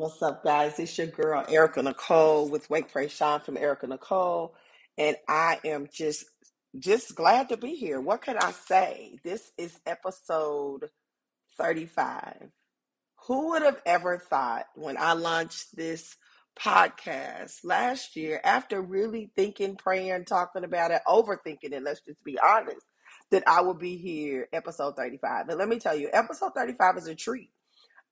What's up, guys? It's your girl Erica Nicole with Wake Pray Shine from Erica Nicole, and I am just just glad to be here. What can I say? This is episode 35. Who would have ever thought when I launched this podcast last year, after really thinking, praying, talking about it, overthinking it, let's just be honest, that I would be here, episode 35. And let me tell you, episode 35 is a treat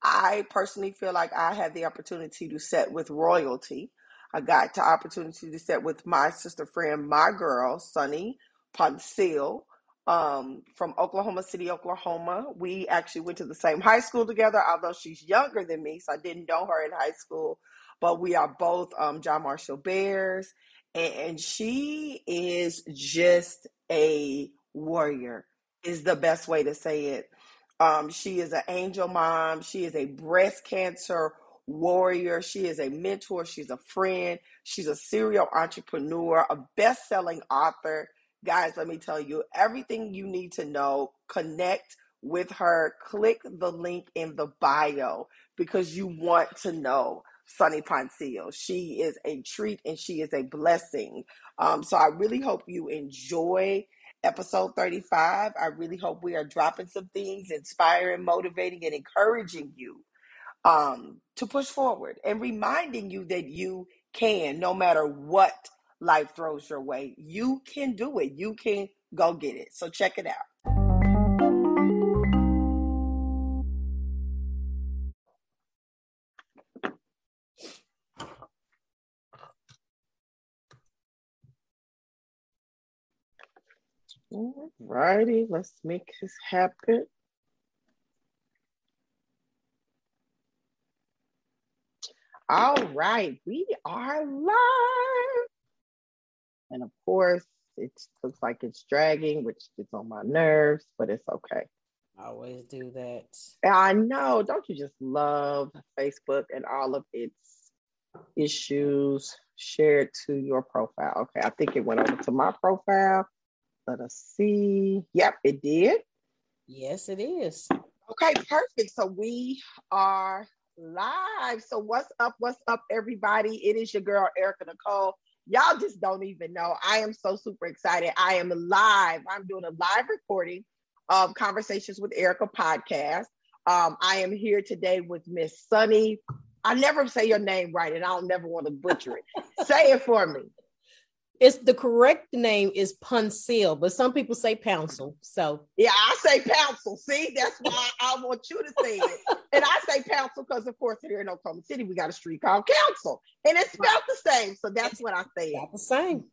I personally feel like I had the opportunity to set with royalty. I got the opportunity to set with my sister friend, my girl, Sunny Pouncil, um, from Oklahoma City, Oklahoma. We actually went to the same high school together, although she's younger than me, so I didn't know her in high school. But we are both um, John Marshall Bears, and she is just a warrior, is the best way to say it. Um, she is an angel mom. She is a breast cancer warrior. She is a mentor. She's a friend. She's a serial entrepreneur, a best selling author. Guys, let me tell you everything you need to know. Connect with her. Click the link in the bio because you want to know Sunny Pouncil. She is a treat and she is a blessing. Um, so I really hope you enjoy episode 35. I really hope we are dropping some things, inspiring, motivating, and encouraging you um, to push forward and reminding you that you can, no matter what life throws your way, you can do it. You can go get it. So check it out. All righty, let's make this happen. All right, we are live. And of course, it looks like it's dragging, which gets on my nerves, but it's okay. I always do that. I know. Don't you just love Facebook and all of its issues? Share it to your profile. Okay, I think it went over to my profile. Let us see. Yep, it did. Yes, it is. Okay, perfect. So we are live. So what's up? What's up, everybody? It is your girl Erica Nicole. Y'all just don't even know. I am so super excited. I am live. I'm doing a live recording of Conversations with Erica podcast. Um, I am here today with Miss Sunny. I never say your name right, and I don't never want to butcher it. say it for me. It's the correct name is Punsil, but some people say Pouncil. So yeah, I say Pouncil. See, that's why I want you to say it. and I say Pouncil because, of course, here in Oklahoma City, we got a street called Council, and it's spelled the same. So that's what I say. the same.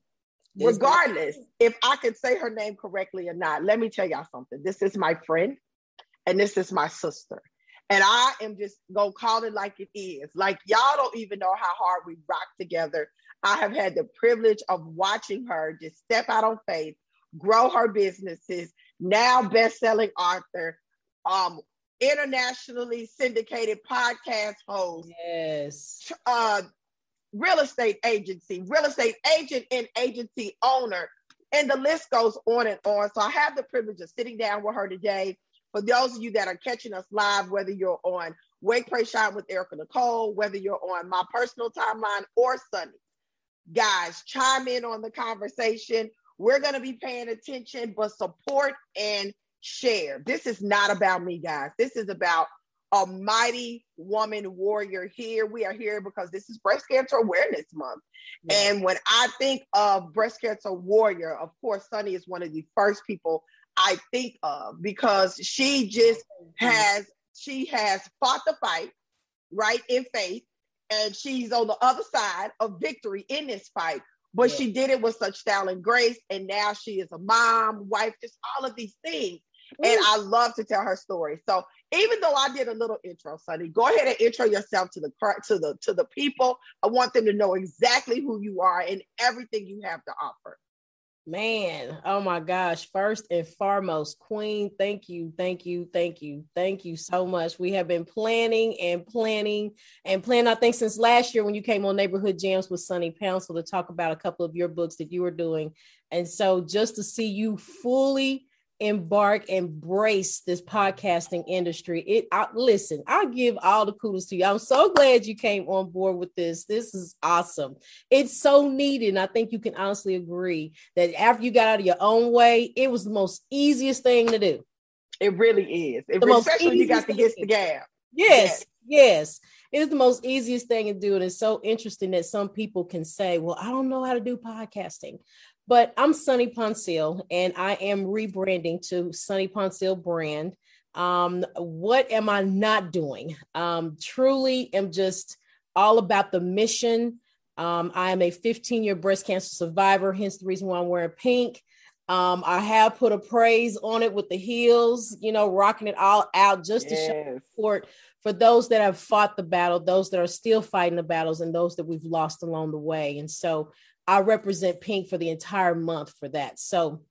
Regardless, if I could say her name correctly or not, let me tell y'all something. This is my friend, and this is my sister. And I am just gonna call it like it is. Like y'all don't even know how hard we rock together I have had the privilege of watching her just step out on faith, grow her businesses, now best-selling author, um, internationally syndicated podcast host. Yes. Uh, real estate agency, real estate agent and agency owner, and the list goes on and on. So I have the privilege of sitting down with her today. For those of you that are catching us live, whether you're on Wake Pray Shine with Erica Nicole, whether you're on my personal timeline or Sunny, guys, chime in on the conversation. We're going to be paying attention, but support and share. This is not about me, guys. This is about a mighty woman warrior here. We are here because this is Breast Cancer Awareness Month. Yeah. And when I think of Breast Cancer Warrior, of course, Sunny is one of the first people I think of because she just has she has fought the fight right in faith and she's on the other side of victory in this fight. But yeah. she did it with such style and grace, and now she is a mom, wife, just all of these things. Ooh. And I love to tell her story. So even though I did a little intro, Sunny, go ahead and intro yourself to the to the to the people. I want them to know exactly who you are and everything you have to offer. Man, oh my gosh. First and foremost, Queen, thank you, thank you, thank you, thank you so much. We have been planning and planning and planning, I think, since last year when you came on Neighborhood Jams with Sunny Pouncil to talk about a couple of your books that you were doing. And so just to see you fully embark, embrace this podcasting industry. It I, listen, I give all the kudos to you. I'm so glad you came on board with this. This is awesome. It's so needed. And I think you can honestly agree that after you got out of your own way, it was the most easiest thing to do. It really is. It, especially when you got to get the gap. Yes, yes. yes. It is the most easiest thing to do. And it's so interesting that some people can say, Well, I don't know how to do podcasting. But I'm Sunny Pouncil, and I am rebranding to Sunny Pouncil brand. Um, what am I not doing? Um, truly am just all about the mission. Um, I am a 15 year breast cancer survivor, hence the reason why I'm wearing pink. Um, I have put a praise on it with the heels, you know, rocking it all out just yes. to show support for those that have fought the battle, those that are still fighting the battles, and those that we've lost along the way. And so I represent pink for the entire month for that. So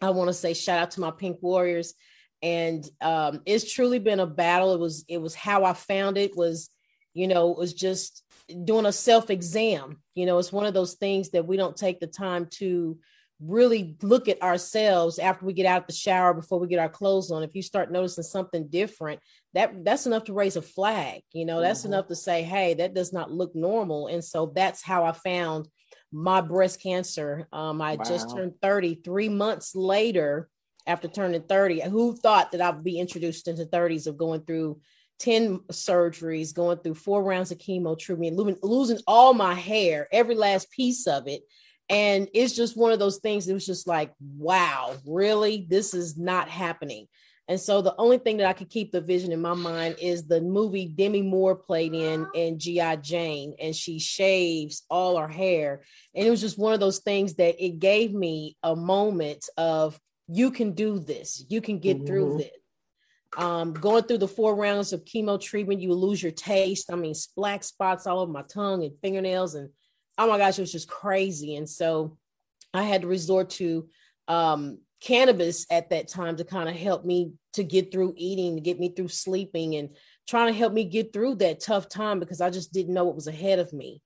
I want to say shout out to my pink warriors. And um, it's truly been a battle. It was, it was how I found it was, you know, it was just doing a self-exam. You know, it's one of those things that we don't take the time to really look at ourselves after we get out of the shower before we get our clothes on if you start noticing something different that that's enough to raise a flag you know that's mm-hmm. enough to say hey that does not look normal and so that's how i found my breast cancer. Um, I wow. just turned 30 three months later after turning 30. Who thought that I'd be introduced into 30s of going through 10 surgeries, going through four rounds of chemo treatment, losing, losing all my hair, every last piece of it. And it's just one of those things that was just like, wow, really? This is not happening. And so the only thing that I could keep the vision in my mind is the movie Demi Moore played in in G.I. Jane, and she shaves all her hair. And it was just one of those things that it gave me a moment of you can do this, you can get mm-hmm. through this. Um, going through the four rounds of chemo treatment, you lose your taste. I mean, black spots all over my tongue and fingernails, and oh my gosh, it was just crazy. And so I had to resort to um, cannabis at that time to kind of help me to get through eating, to get me through sleeping, and trying to help me get through that tough time because I just didn't know what was ahead of me.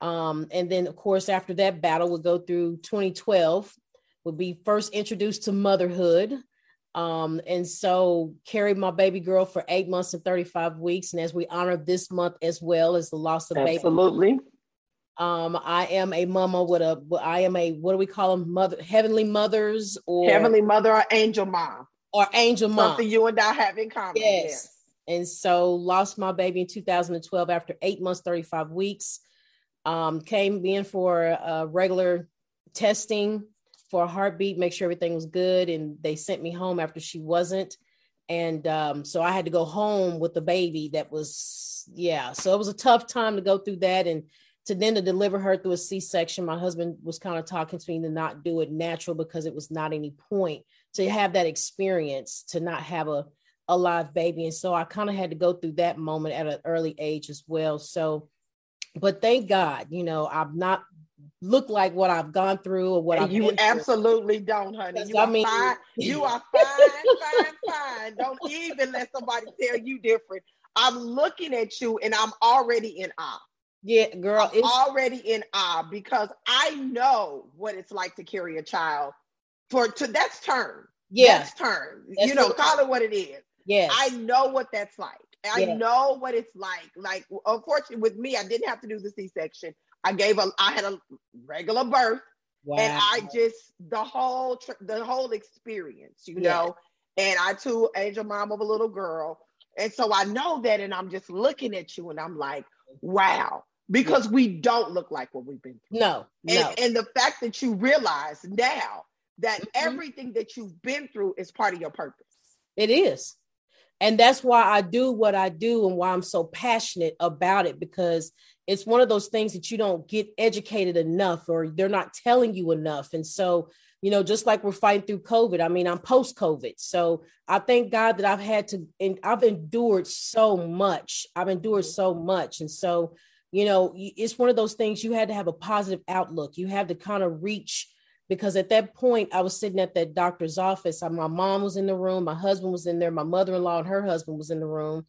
Um, and then, of course, after that battle, would go through 2012, would be first introduced to motherhood. Um, and so carried my baby girl for eight months and 35 weeks. And as we honor this month as well as the loss of Absolutely. baby. Absolutely. Um, I am a mama with a, I am a, what do we call them? Mother, heavenly mothers or heavenly mother or angel mom or angel mom. Something you and I have in common. Yes. And so lost my baby in 2012 after eight months, 35 weeks. Um, came in for a regular testing for a heartbeat, make sure everything was good. And they sent me home after she wasn't. And um, so I had to go home with the baby that was, yeah. So it was a tough time to go through that. And to then to deliver her through a C-section, my husband was kind of talking to me to not do it natural because it was not any point to have that experience to not have a, a live baby. And so I kind of had to go through that moment at an early age as well. So, but thank God, you know, I've not looked like what I've gone through or what I've you absolutely through. don't, honey. You I are mean, fine. You are fine, fine, fine. Don't even let somebody tell you different. I'm looking at you and I'm already in awe. Yeah, girl, I'm already in awe because I know what it's like to carry a child for to that's turn. Yeah, that's turn. That's you know, call it what it is. Yes, I know what that's like. I yeah. know what it's like. Like, unfortunately, with me, I didn't have to do the C-section. I gave a, I had a regular birth, wow. and I just the whole the whole experience, you yeah. know. And I too, angel mom of a little girl, and so I know that, and I'm just looking at you, and I'm like, wow because we don't look like what we've been through. No, and, no. and the fact that you realize now that mm-hmm. everything that you've been through is part of your purpose. It is. And that's why I do what I do and why I'm so passionate about it because it's one of those things that you don't get educated enough or they're not telling you enough. And so, you know, just like we're fighting through COVID, I mean, I'm post COVID. So I thank God that I've had to, and I've endured so much. I've endured so much. And so, you know it's one of those things you had to have a positive outlook. You had to kind of reach because at that point i was sitting at that doctor's office. My mom was in the room my husband was in there my mother-in-law and her husband was in the room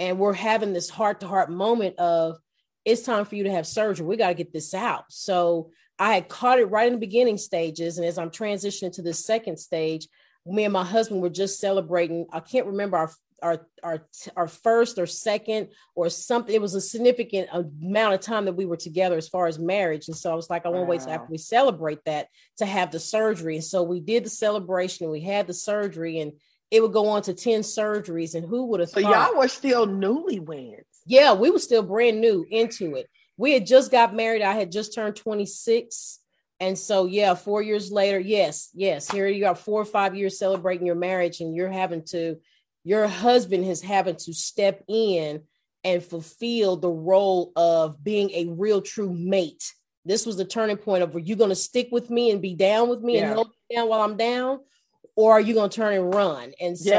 and we're having this heart-to-heart moment of it's time for you to have surgery. We got to get this out. So i had caught it right in the beginning stages and as i'm transitioning to the second stage me and my husband were just celebrating. I can't remember our our our our first or second or something. It was a significant amount of time that we were together as far as marriage. And so I was like, I want to wait till after we celebrate that to have the surgery. And so we did the celebration and we had the surgery and it would go on to 10 surgeries. And who would have so thought? y'all were still newlyweds. Yeah, we were still brand new into it. We had just got married. I had just turned 26. And so, yeah, four years later, yes, yes, here you are, four or five years celebrating your marriage, and you're having to your husband is having to step in and fulfill the role of being a real true mate. This was the turning point of were you going to stick with me and be down with me yeah. and hold me down while I'm down, or are you going to turn and run? And so,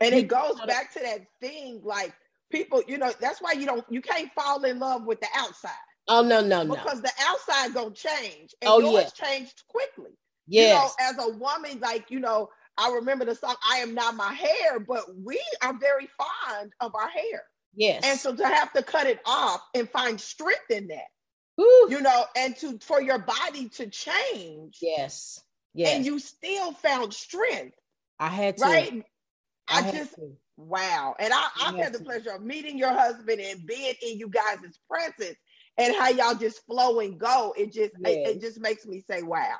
yeah. and it goes back to that thing like people, you know, that's why you don't, you can't fall in love with the outside. Oh no, no, no! Because the outside gonna change, and oh, yours yeah. changed quickly. Yes. You know, as a woman, like you know, I remember the song I am not my hair, but we are very fond of our hair. Yes. And so to have to cut it off and find strength in that, Ooh. you know, and to for your body to change. Yes. Yes. And you still found strength. I had to. Right. I, I just to. wow. And I, I've had, had the pleasure of meeting your husband and being in you guys' presence and how y'all just flow and go. It just yes. it, it just makes me say, wow.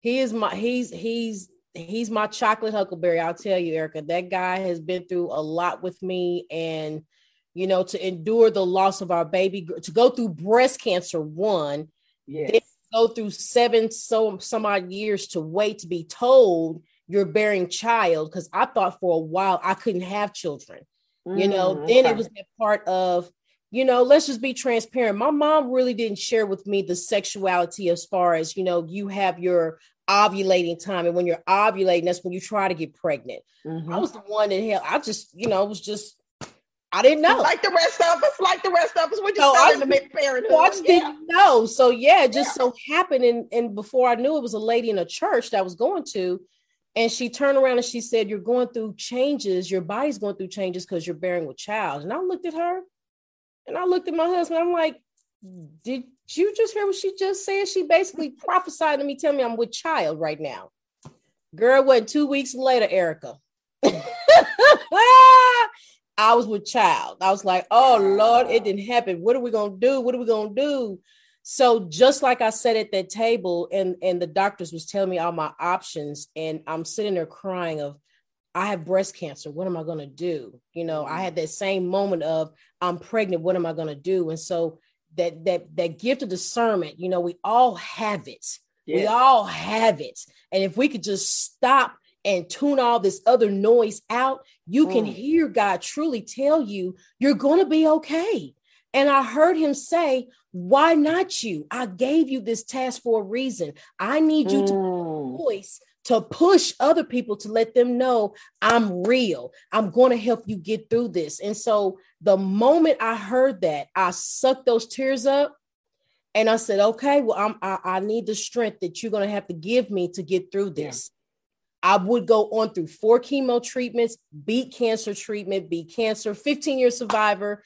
He is my he's he's he's my chocolate huckleberry. I'll tell you, Erica, that guy has been through a lot with me. And, you know, to endure the loss of our baby, to go through breast cancer, one, yes. go through seven so some odd years to wait to be told you're bearing child. Cause I thought for a while I couldn't have children. Mm, you know, mm, then okay. it was that part of, you know, let's just be transparent. My mom really didn't share with me the sexuality as far as, you know, you have your ovulating time. And when you're ovulating, that's when you try to get pregnant. Mm-hmm. I was the one in hell, I just, you know, it was just I didn't know. Like the rest of us, like the rest of us, We're just so to make parenthood. I just yeah. didn't know. So yeah, it just yeah. so happened. And, and before I knew it was a lady in a church that I was going to. And she turned around and she said, You're going through changes, your body's going through changes because you're bearing with child. And I looked at her and I looked at my husband. I'm like, Did you just hear what she just said? She basically prophesied to me, tell me I'm with child right now. Girl, went two weeks later, Erica. I was with child. I was like, oh Lord, it didn't happen. What are we gonna do? What are we gonna do? So just like I said at that table, and and the doctors was telling me all my options, and I'm sitting there crying of, I have breast cancer. What am I gonna do? You know, I had that same moment of I'm pregnant. What am I gonna do? And so that that that gift of discernment you know we all have it. We all have it. And if we could just stop and tune all this other noise out you mm. can hear god truly tell you you're going to be okay. And i heard him say why not you? I gave you this task for a reason. I need you mm. to voice to push other people to let them know I'm real. I'm going to help you get through this. And so the moment I heard that, I sucked those tears up and I said, okay, well, I'm, I, I need the strength that you're going to have to give me to get through this. Yeah. I would go on through four chemo treatments, beat cancer treatment, beat cancer, 15 year survivor.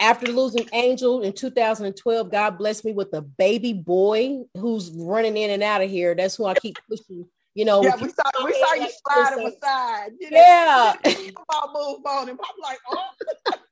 After losing Angel in 2012, God blessed me with a baby boy who's running in and out of here. That's who I keep pushing you know, yeah, we saw we saw you slide him aside. You know, yeah, on, move on, and I'm like, oh.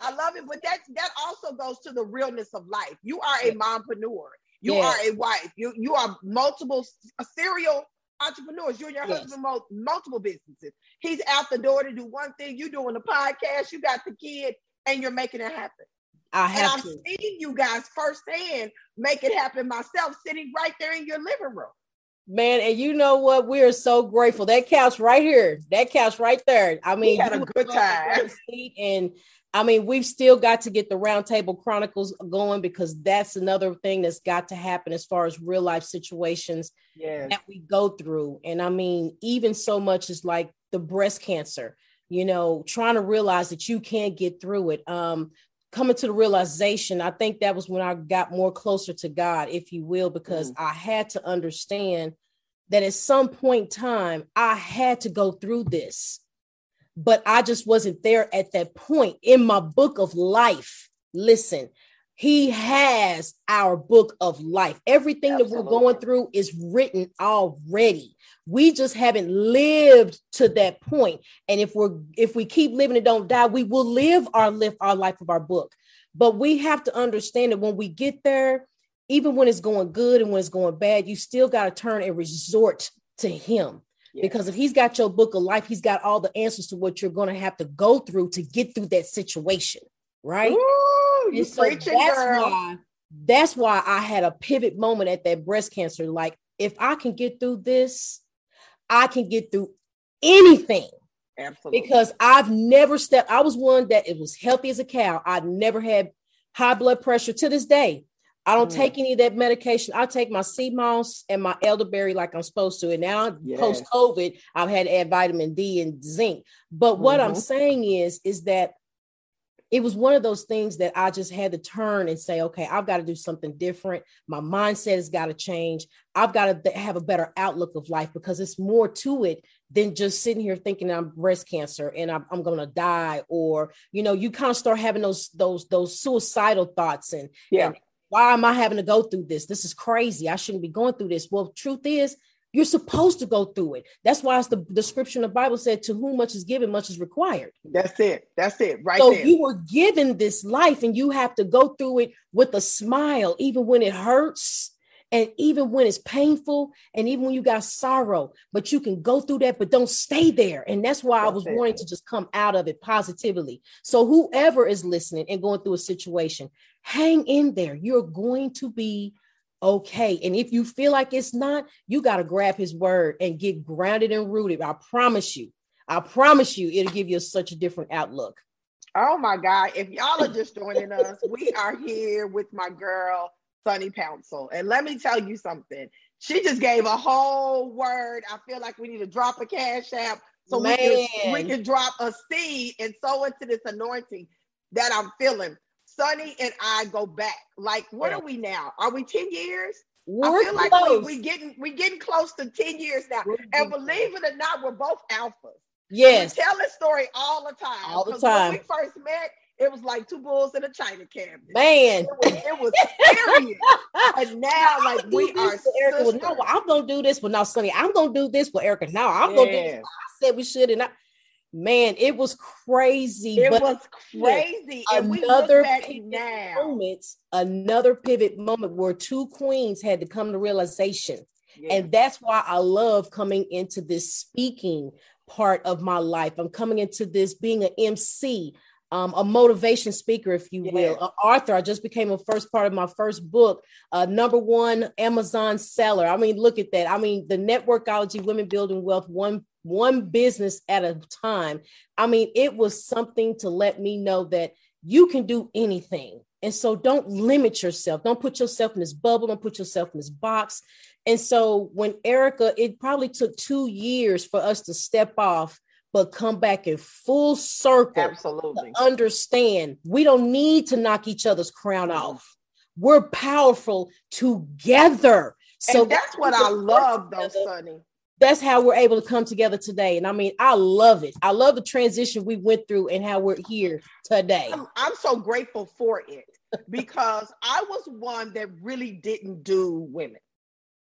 I love it, but that that also goes to the realness of life. You are a mompreneur. You yeah. are a wife. You you are multiple uh, serial entrepreneurs. You and your yes. husband multiple businesses. He's out the door to do one thing. You're doing the podcast. You got the kid, and you're making it happen. I have and I'm to. seeing you guys firsthand make it happen myself, sitting right there in your living room. Man, and you know what? We are so grateful. That couch right here, that couch right there. I mean, we had a good time. And I mean, we've still got to get the Roundtable Chronicles going because that's another thing that's got to happen as far as real life situations yes. that we go through. And I mean, even so much as like the breast cancer, you know, trying to realize that you can't get through it. Um, coming to the realization, I think that was when I got more closer to God, if you will, because mm. I had to understand that at some point in time, I had to go through this, but I just wasn't there at that point in my book of life. Listen, He has our book of life. Everything Absolutely. that we're going through is written already. We just haven't lived to that. And if we're if we keep living and don't die, we will live our live our life of our book. But we have to understand that when we get there, even when it's going good and when it's going bad, you still got to turn and resort to him. Yeah. Because if he's got your book of life, he's got all the answers to what you're going to have to go through to get through that situation, right? Ooh, you so preaching, that's girl. why that's why I had a pivot moment at that breast cancer. Like, if I can get through this, I can get through anything. Absolutely. Because I've never stepped, I was one that it was healthy as a cow. I never had high blood pressure to this day. I don't mm. take any of that medication. I take my sea moss and my elderberry like I'm supposed to. And now yes. post COVID, I've had to add vitamin D and zinc. But what mm-hmm. I'm saying is, is that it was one of those things that I just had to turn and say, okay, I've got to do something different. My mindset has got to change. I've got to have a better outlook of life because it's more to it than just sitting here thinking I'm breast cancer and I'm, I'm going to die. Or, you know, you kind of start having those, those, those suicidal thoughts and, yeah. And why am I having to go through this? This is crazy. I shouldn't be going through this. Well, truth is, you're supposed to go through it. That's why it's the description of the Bible said, "To whom much is given, much is required." That's it. That's it. Right so there. you were given this life, and you have to go through it with a smile, even when it hurts, and even when it's painful, and even when you got sorrow. But you can go through that, but don't stay there. And that's why that's I was it. wanting to just come out of it positively. So whoever is listening and going through a situation, hang in there. You're going to be okay. And if you feel like it's not, you got to grab his word and get grounded and rooted. I promise you, I promise you, it'll give you such a different outlook. Oh my God. If y'all are just joining us, we are here with my girl, Sunny Pouncil. And let me tell you something. She just gave a whole word. I feel like we need to drop a cash app so we can, we can drop a seed and sow into this anointing that I'm feeling. Sunny and I go back. Like, what yeah. are we now? Are we 10 years? We're I feel close. like we, we getting We're getting close to 10 years now. We're and believe it or not, we're both alphas. Yes. We tell this story all the time. All the time. When we first met, it was like two bulls in a china cabinet. Man, it was, it was serious. and now, like we are. Erica, well, no, I'm gonna do this. Well, now, Sunny, I'm gonna do this. Well, Erica, now I'm gonna do this. I said we should, and I, man, it was crazy. It was crazy. another pivot now. moment, another pivot moment where two queens had to come to realization. Yeah. And that's why I love coming into this speaking part of my life. I'm coming into this being an MC, um, a motivation speaker, if you will, an author. I just became a first part of my first book, uh, number one Amazon seller. I mean, look at that. I mean, the networkology, women building wealth, one one business at a time. I mean, it was something to let me know that you can do anything. And so don't limit yourself. Don't put yourself in this bubble. Don't put yourself in this box. And so when Erica, it probably took two years for us to step off, but come back in full circle. Absolutely. understand we don't need to knock each other's crown mm-hmm. off. We're powerful together. So and that's what I love, though, Sunny that's how we're able to come together today. And I mean, I love it. I love the transition we went through and how we're here today. I'm, I'm so grateful for it because I was one that really didn't do women.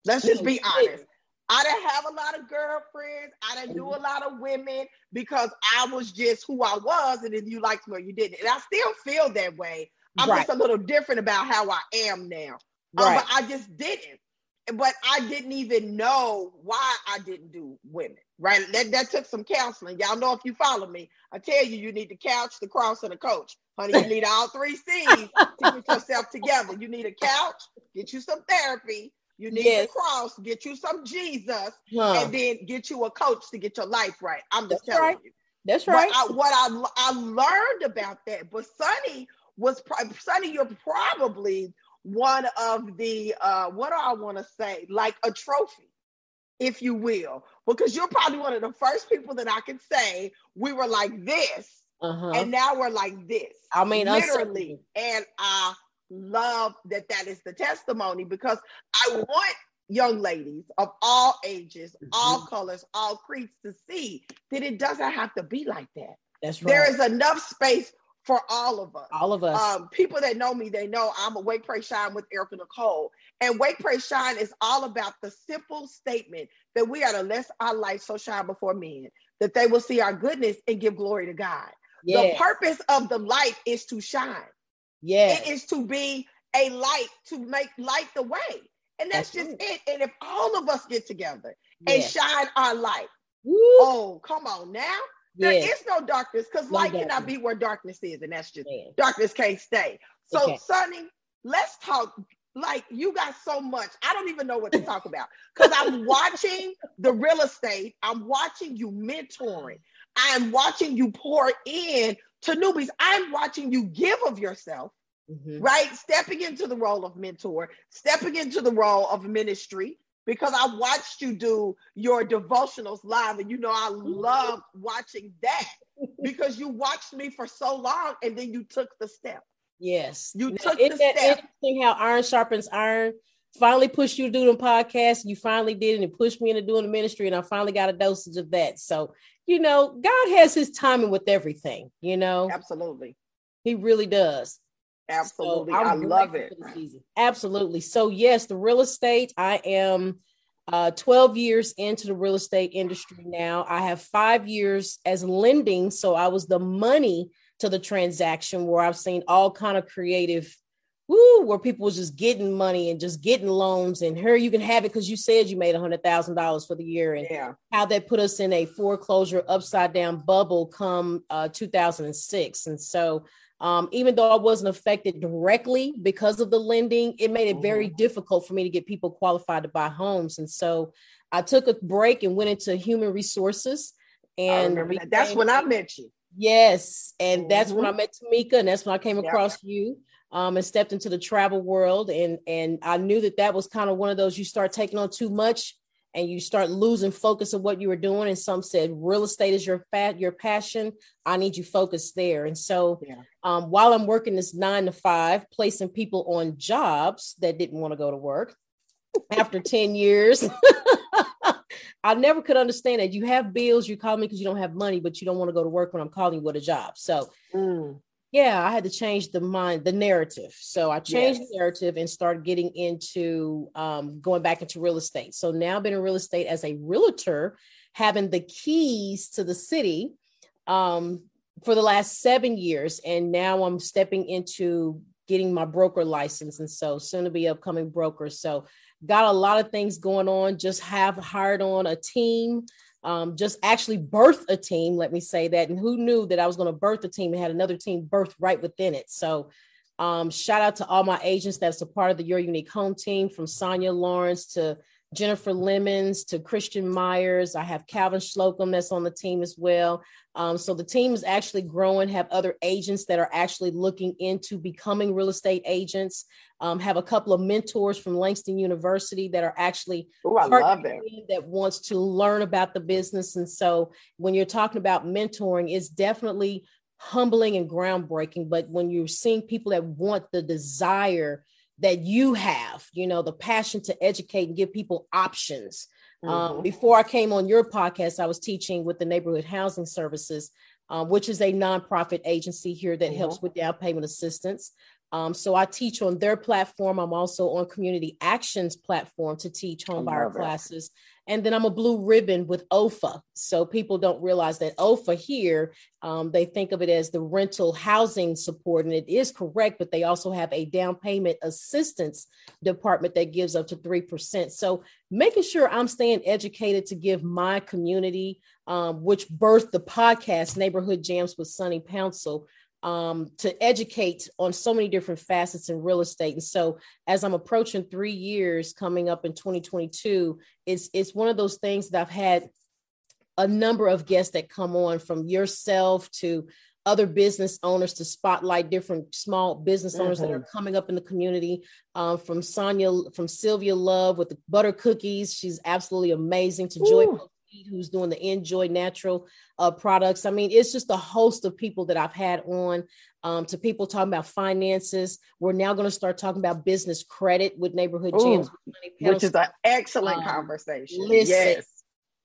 Let's just be honest. I didn't have a lot of girlfriends. I didn't do a lot of women because I was just who I was. And if you liked me or you didn't. And I still feel that way. I'm right. just a little different about how I am now. Um, right. Um, but I just didn't but I didn't even know why I didn't do women. Right. That, that took some counseling. Y'all know if you follow me, I tell you, you need the couch, the cross, and the coach. Honey, you need all three C's to get yourself together. You need a couch, get you some therapy. You need yes. the cross, get you some Jesus, huh. and then get you a coach to get your life right. I'm just That's telling right. you. That's right. I, what I, I learned about that, but Sunny was Sunny, You're probably one of the uh what do I want to say? Like a trophy, if you will. Because you're probably one of the first people that I can say we were like this. Uh-huh. And now we're like this. I mean, literally. And I love that that is the testimony because I want young ladies of all ages, mm-hmm. all colors, all creeds to see that it doesn't have to be like that. That's right. There is enough space for all of us. All of us. Um, people that know me, they know I'm a Wake Pray Shine with Erica Nicole. And Wake Pray Shine is all about the simple statement that we are to let our light so shine before men, that they will see our goodness and give glory to God. The purpose of the light is to shine. Yeah. It is to be a light to make light the way. And that's, that's just it. And if all of us get together yeah. and shine our light, Woo. oh, come on now. There yeah. is no darkness because no light darkness. cannot be where darkness is, and that's just yeah. darkness can't stay. So, okay. Sunny, let's talk. Like you got so much, I don't even know what to talk about because I'm watching the real estate. I'm watching you mentoring. I'm watching you pour in to newbies. I'm watching you give of yourself. Mm-hmm. right? Stepping into the role of mentor, stepping into the role of ministry, because I watched you do your devotionals live, and you know I mm-hmm. love watching that because you watched me for so long, and then you took the step. Yes, you now, took the step. Interesting how iron sharpens iron. Finally pushed you to do the podcast. You finally did, and it pushed me into doing the ministry, and I finally got a dosage of that. So you know, God has His timing with everything. You know, absolutely, He really does. Absolutely. So I love it. Absolutely. So, yes, the real estate, I am uh, 12 years into the real estate industry now. I have five years as lending. So, I was the money to the transaction where I've seen all kind of creative woo, where people was just getting money and just getting loans and here you can have it because you said you made a hundred thousand dollars for the year and yeah. how that put us in a foreclosure upside down bubble come uh, 2006 and so um, even though I wasn't affected directly because of the lending, it made it very mm-hmm. difficult for me to get people qualified to buy homes. And so I took a break and went into human resources. And that. that's when I met you. Yes. And mm-hmm. that's when I mm-hmm. met Tamika, and that's when I came across you. Um, and stepped into the travel world and and I knew that that was kind of one of those you start taking on too much and you start losing focus of what you were doing. And some said real estate is your fat, your passion. I need you focused there. And so yeah. um, while I'm working this nine to five, placing people on jobs that didn't want to go to work after 10 years. I never could understand that. You have bills, you call me because you don't have money, but you don't want to go to work when I'm calling you with a job. So mm yeah, I had to change the mind, the narrative. So I changed yes. the narrative and started getting into um, going back into real estate. So now I've been in real estate as a realtor, having the keys to the city um, for the last seven years. And now I'm stepping into getting my broker license. And so soon to be upcoming broker. So got a lot of things going on, just have hired on a team um, just actually birth a team, let me say that. And who knew that I was going to birth a team and had another team birth right within it. So um, shout out to all my agents that's a part of the Your Unique Home team from Sonia Lawrence to Jennifer Lemons to Christian Myers. I have Calvin Slocum that's on the team as well. Um, so the team is actually growing, have other agents that are actually looking into becoming real estate agents. Um, have a couple of mentors from Langston University that are actually Ooh, I love it. that wants to learn about the business. And so when you're talking about mentoring, it's definitely humbling and groundbreaking. But when you're seeing people that want the desire that you have, you know, the passion to educate and give people options. Um, mm-hmm. Um, before I came on your podcast, I was teaching with the Neighborhood Housing Services, um, which is a nonprofit agency here that mm-hmm. helps with down payment assistance. Um, so I teach on their platform. I'm also on Community Actions platform to teach homebuyer classes. And then I'm a blue ribbon with OFA. So people don't realize that OFA here, um, they think of it as the rental housing support, and it is correct, but they also have a down payment assistance department that gives up to 3%. So making sure I'm staying educated to give my community, um, which birthed the podcast, Neighborhood Jams with Sunny Pouncil, um, to educate on so many different facets in real estate. And so, as I'm approaching three years coming up in 2022, it's it's one of those things that I've had a number of guests that come on from yourself to other business owners to spotlight different small business owners mm-hmm. that are mm-hmm. coming up in the community. Um, from Sonia, from Sylvia Love with the butter cookies, she's absolutely amazing. To Joy who's doing the Enjoy Natural uh, products. I mean, it's just a host of people that I've had on. Um, to people talking about finances. We're now going to start talking about business credit with Neighborhood Jams, which is an excellent um, conversation. Listen, yes.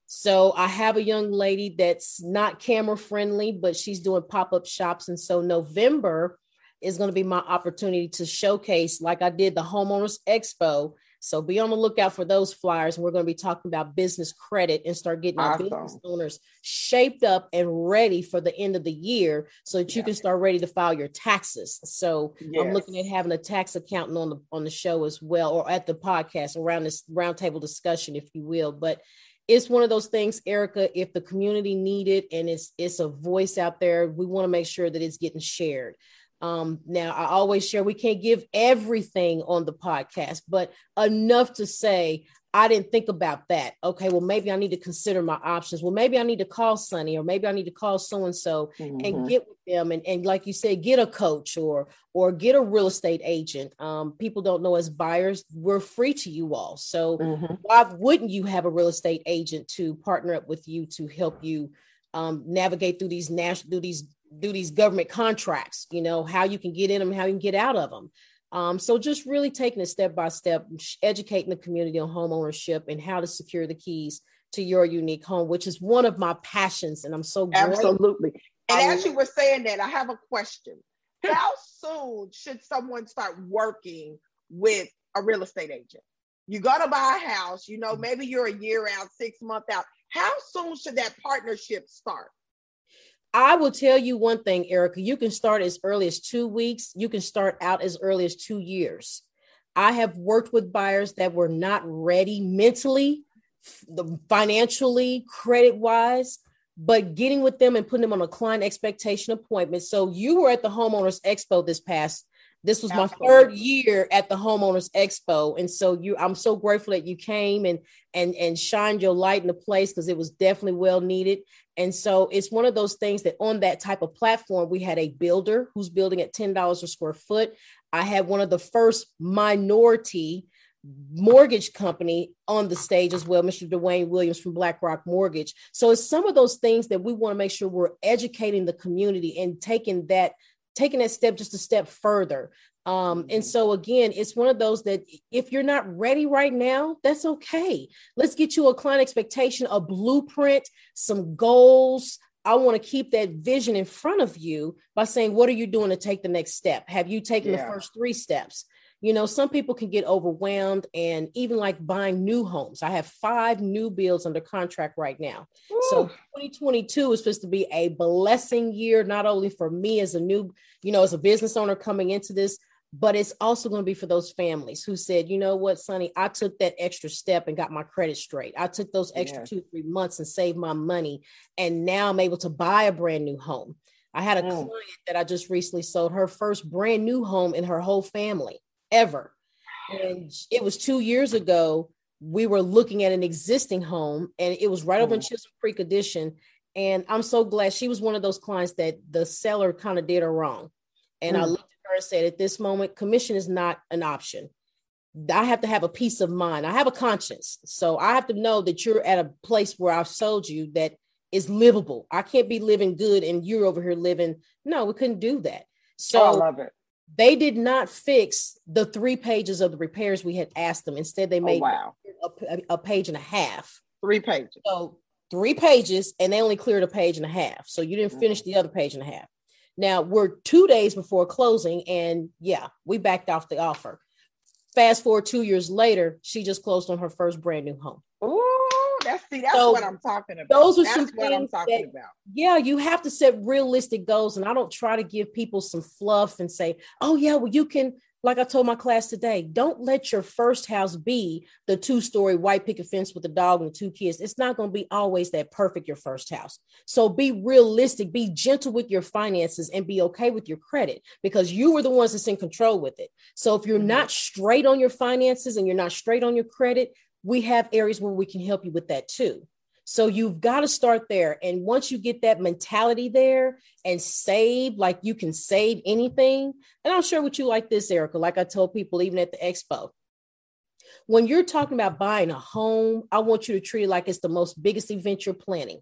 So I have a young lady that's not camera friendly, but she's doing pop up shops. And so November is going to be my opportunity to showcase, like I did the Homeowners Expo. So be on the lookout for those flyers. And we're going to be talking about business credit and start getting awesome. our business owners shaped up and ready for the end of the year so that you yeah. can start ready to file your taxes. So yes. I'm looking at having a tax accountant on the on the show as well, or at the podcast around this roundtable discussion, if you will. But it's one of those things, Erica. If the community need it and it's it's a voice out there, we want to make sure that it's getting shared. Um, now I always share we can't give everything on the podcast, but enough to say I didn't think about that. Okay, well, maybe I need to consider my options. Well, maybe I need to call Sunny or maybe I need to call so and so and get with them and, and like you said, get a coach or or get a real estate agent. Um, people don't know as buyers, we're free to you all. So mm-hmm. why wouldn't you have a real estate agent to partner up with you to help you um, navigate through these national through these do these government contracts, you know, how you can get in them, how you can get out of them. Um, so just really taking it step by step, educating the community on home ownership and how to secure the keys to your unique home, which is one of my passions. And I'm so absolutely. And as you were saying that, I have a question. How soon should someone start working with a real estate agent? You got to buy a house, you know, mm. maybe you're a year out, six months out. How soon should that partnership start? I will tell you one thing, Erica. You can start as early as two weeks. You can start out as early as two years. I have worked with buyers that were not ready mentally, financially, credit wise, but getting with them and putting them on a client expectation appointment. So you were at the homeowners expo this past this was my third year at the homeowners expo and so you i'm so grateful that you came and and and shined your light in the place because it was definitely well needed and so it's one of those things that on that type of platform we had a builder who's building at $10 a square foot i had one of the first minority mortgage company on the stage as well, Mr. Dwayne Williams from BlackRock Mortgage. So it's some of those things that we want to make sure we're educating the community and taking that taking that step just a step further. Um, and mm-hmm. so again, it's one of those that if you're not ready right now, that's okay. Let's get you a client expectation, a blueprint, some goals. I want to keep that vision in front of you by saying, what are you doing to take the next step? Have you taken yeah. the first three steps? you know some people can get overwhelmed and even like buying new homes i have five new builds under contract right now Ooh. so 2022 is supposed to be a blessing year not only for me as a new you know as a business owner coming into this but it's also going to be for those families who said you know what sonny i took that extra step and got my credit straight i took those extra yeah. two three months and saved my money and now i'm able to buy a brand new home I had a mm. client that I just recently sold her first brand new home in her whole family ever. And it was two years ago. We were looking at an existing home, and it was right over in mm. Chisholm Creek Addition. And I'm so glad she was one of those clients that the seller kind of did her wrong. And mm. I looked at her and said, at this moment, commission is not an option. I have to have a peace of mind. I have a conscience. So I have to know that you're at a place where I've sold you that is livable. I can't be living good and you're over here living. No, we couldn't do that. So oh, I love it. They did not fix the three pages of the repairs we had asked them. Instead, they oh, made oh, wow. a, a, page and a half. Three pages. So three pages, and they only cleared a page and a half. So you didn't mm-hmm. finish the other page and a half. Now we're two days before closing, and yeah, we backed off the offer. Fast forward two years later, she just closed on her first brand new home. Ooh. That's see, that's so what I'm talking about. Those are that's some what I'm talking that, about. Yeah, you have to set realistic goals, and I don't try to give people some fluff and say, "Oh yeah, well you can." Like I told my class today, don't let your first house be the two-story white picket fence with a dog and two kids. It's not going to be always that perfect your first house. So be realistic, be gentle with your finances, and be okay with your credit because you were the ones that's in control with it. So if you're not straight on your finances and you're not straight on your credit, we have areas where we can help you with that too. So you've got to start there. And once you get that mentality there and save, like you can save anything. And I'll share with you like this, Erica, like I told people even at the expo. When you're talking about buying a home, I want you to treat it like it's the most biggest event you're planning.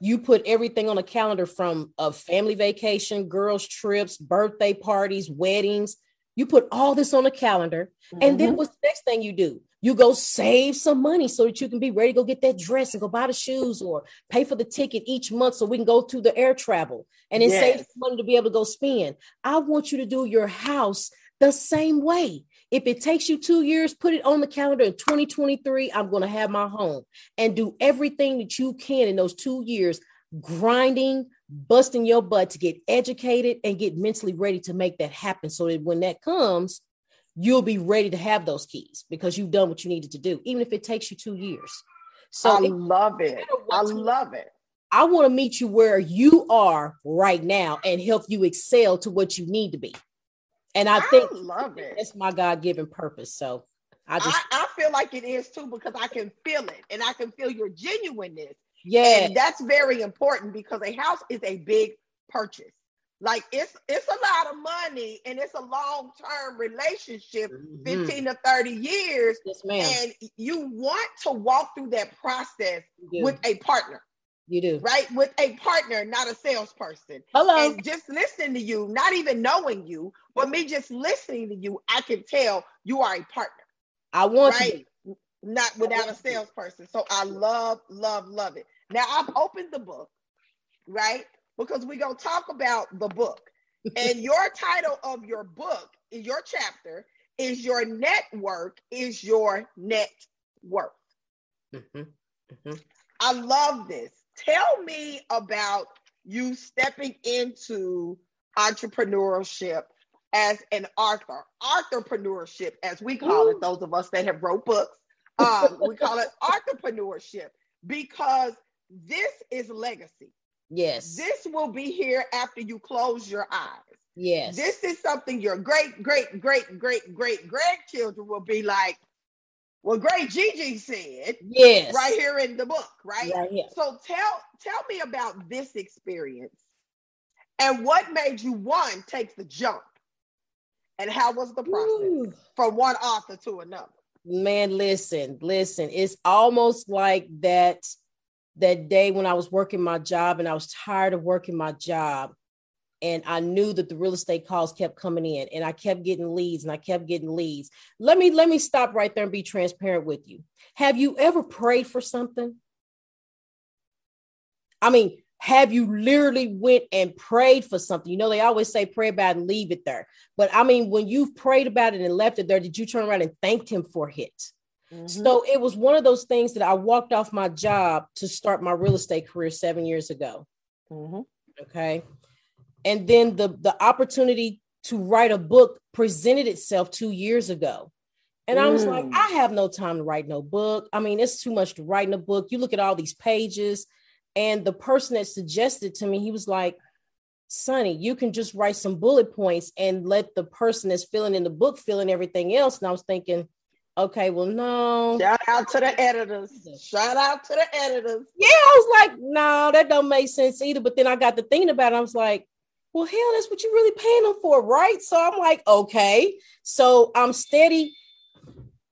You put everything on a calendar from a family vacation, girls' trips, birthday parties, weddings. You put all this on a calendar. Mm-hmm. And then mm-hmm. what's the next thing you do? You go save some money so that you can be ready to go get that dress and go buy the shoes or pay for the ticket each month so we can go to the air travel and then yes. save money to be able to go spend. I want you to do your house the same way. If it takes you two years, put it on the calendar in 2023. I'm going to have my home and do everything that you can in those two years, grinding, busting your butt to get educated and get mentally ready to make that happen so that when that comes, you'll be ready to have those keys because you've done what you needed to do, even if it takes you two years. So I love it. I love it. I want to meet you where you are right now and help you excel to what you need to be. And I, I think love it. It's my God given purpose. So I just I, I, feel like it is too because I can feel it and I can feel your genuineness. Yeah. And that's very important because a house is a big purchase. Like it's it's a lot of money and it's a long-term relationship, mm-hmm. 15 to 30 years. Yes, ma'am. And you want to walk through that process with a partner. You do. Right? With a partner, not a salesperson. Hello. And just listening to you, not even knowing you, but me just listening to you, I can tell you are a partner. I want right? to. Not without a salesperson. So I love, love, love it. Now I've opened the book, right? Because we're going to talk about the book. and your title of your book, your chapter, is Your Network is Your Net Worth. Mm-hmm. Mm-hmm. I love this Tell me about you stepping into entrepreneurship as an author, entrepreneurship, as we call Ooh. it, those of us that have wrote books, um, we call it entrepreneurship because this is legacy. Yes. This will be here after you close your eyes. Yes. This is something your great, great, great, great, great grandchildren will be like, well, great Gigi said, yes, right here in the book, right? right here. So tell tell me about this experience and what made you one take the jump, and how was the process Ooh. from one author to another? Man, listen, listen. It's almost like that that day when I was working my job and I was tired of working my job and I knew that the real estate calls kept coming in and I kept getting leads and I kept getting leads. Let me let me stop right there and be transparent with you. Have you ever prayed for something? I mean, have you literally went and prayed for something? You know, they always say pray about and leave it there. But I mean, when you've prayed about it and left it there, did you turn around and thanked him for it? Mm-hmm. So it was one of those things that I walked off my job to start my real estate career seven years ago. Mm-hmm. Okay and then the the opportunity to write a book presented itself two years ago and I was mm. like, I have no time to write no book. I mean, it's too much to write in a book. You look at all these pages, and the person that suggested to me, he was like, Sunny, you can just write some bullet points and let the person that's filling in the book fill in everything else. And I was thinking, okay, well, no. Shout out to the editors. Shout out to the editors. Yeah, I was like, no, that don't make sense either. But then I got to thinking about it. I was like, well, hell, that's what you're really paying them for, right? So I'm like, okay. So I'm steady.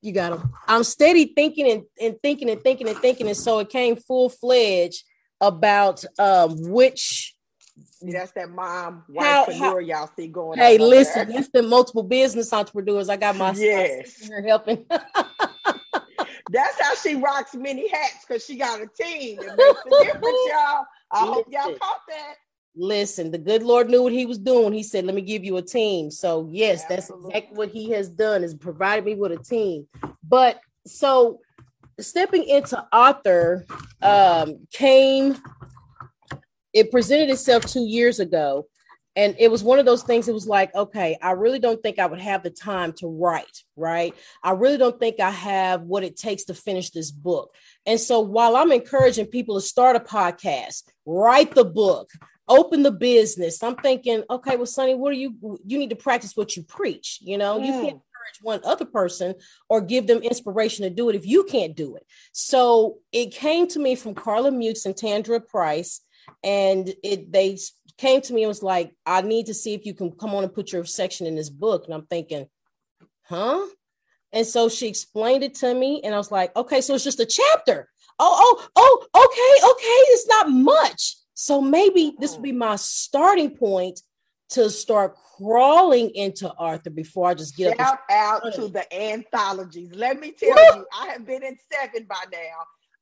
You got them. I'm steady thinking and, and thinking and thinking and thinking. And so it came full fledged about um, which that's that mom entrepreneur y'all see going. Hey, listen, there. that's the multiple business entrepreneurs. I got my yes here helping. that's how she rocks many hats because she got a team. It makes a difference, y'all. I hope y'all caught that. Listen, the good Lord knew what he was doing. He said, Let me give you a team. So, yes, Absolutely. that's exactly what he has done, is provided me with a team. But so stepping into author um, came, it presented itself two years ago. And it was one of those things, it was like, okay, I really don't think I would have the time to write, right? I really don't think I have what it takes to finish this book. And so while I'm encouraging people to start a podcast, write the book, open the business. I'm thinking, okay, well, Sunny, what are you? You need to practice what you preach. You know, mm. you can't encourage one other person or give them inspiration to do it if you can't do it. So it came to me from Carla Mutes and Tandra Price, and it they came to me and was like, I need to see if you can come on and put your section in this book. And I'm thinking, huh? And so she explained it to me, and I was like, okay, so it's just a chapter. Oh, oh, oh, okay, okay, it's not much. So maybe this would be my starting point to start crawling into Arthur before I just get Shout up. out to the anthologies. Let me tell Woo! you, I have been in seven by now.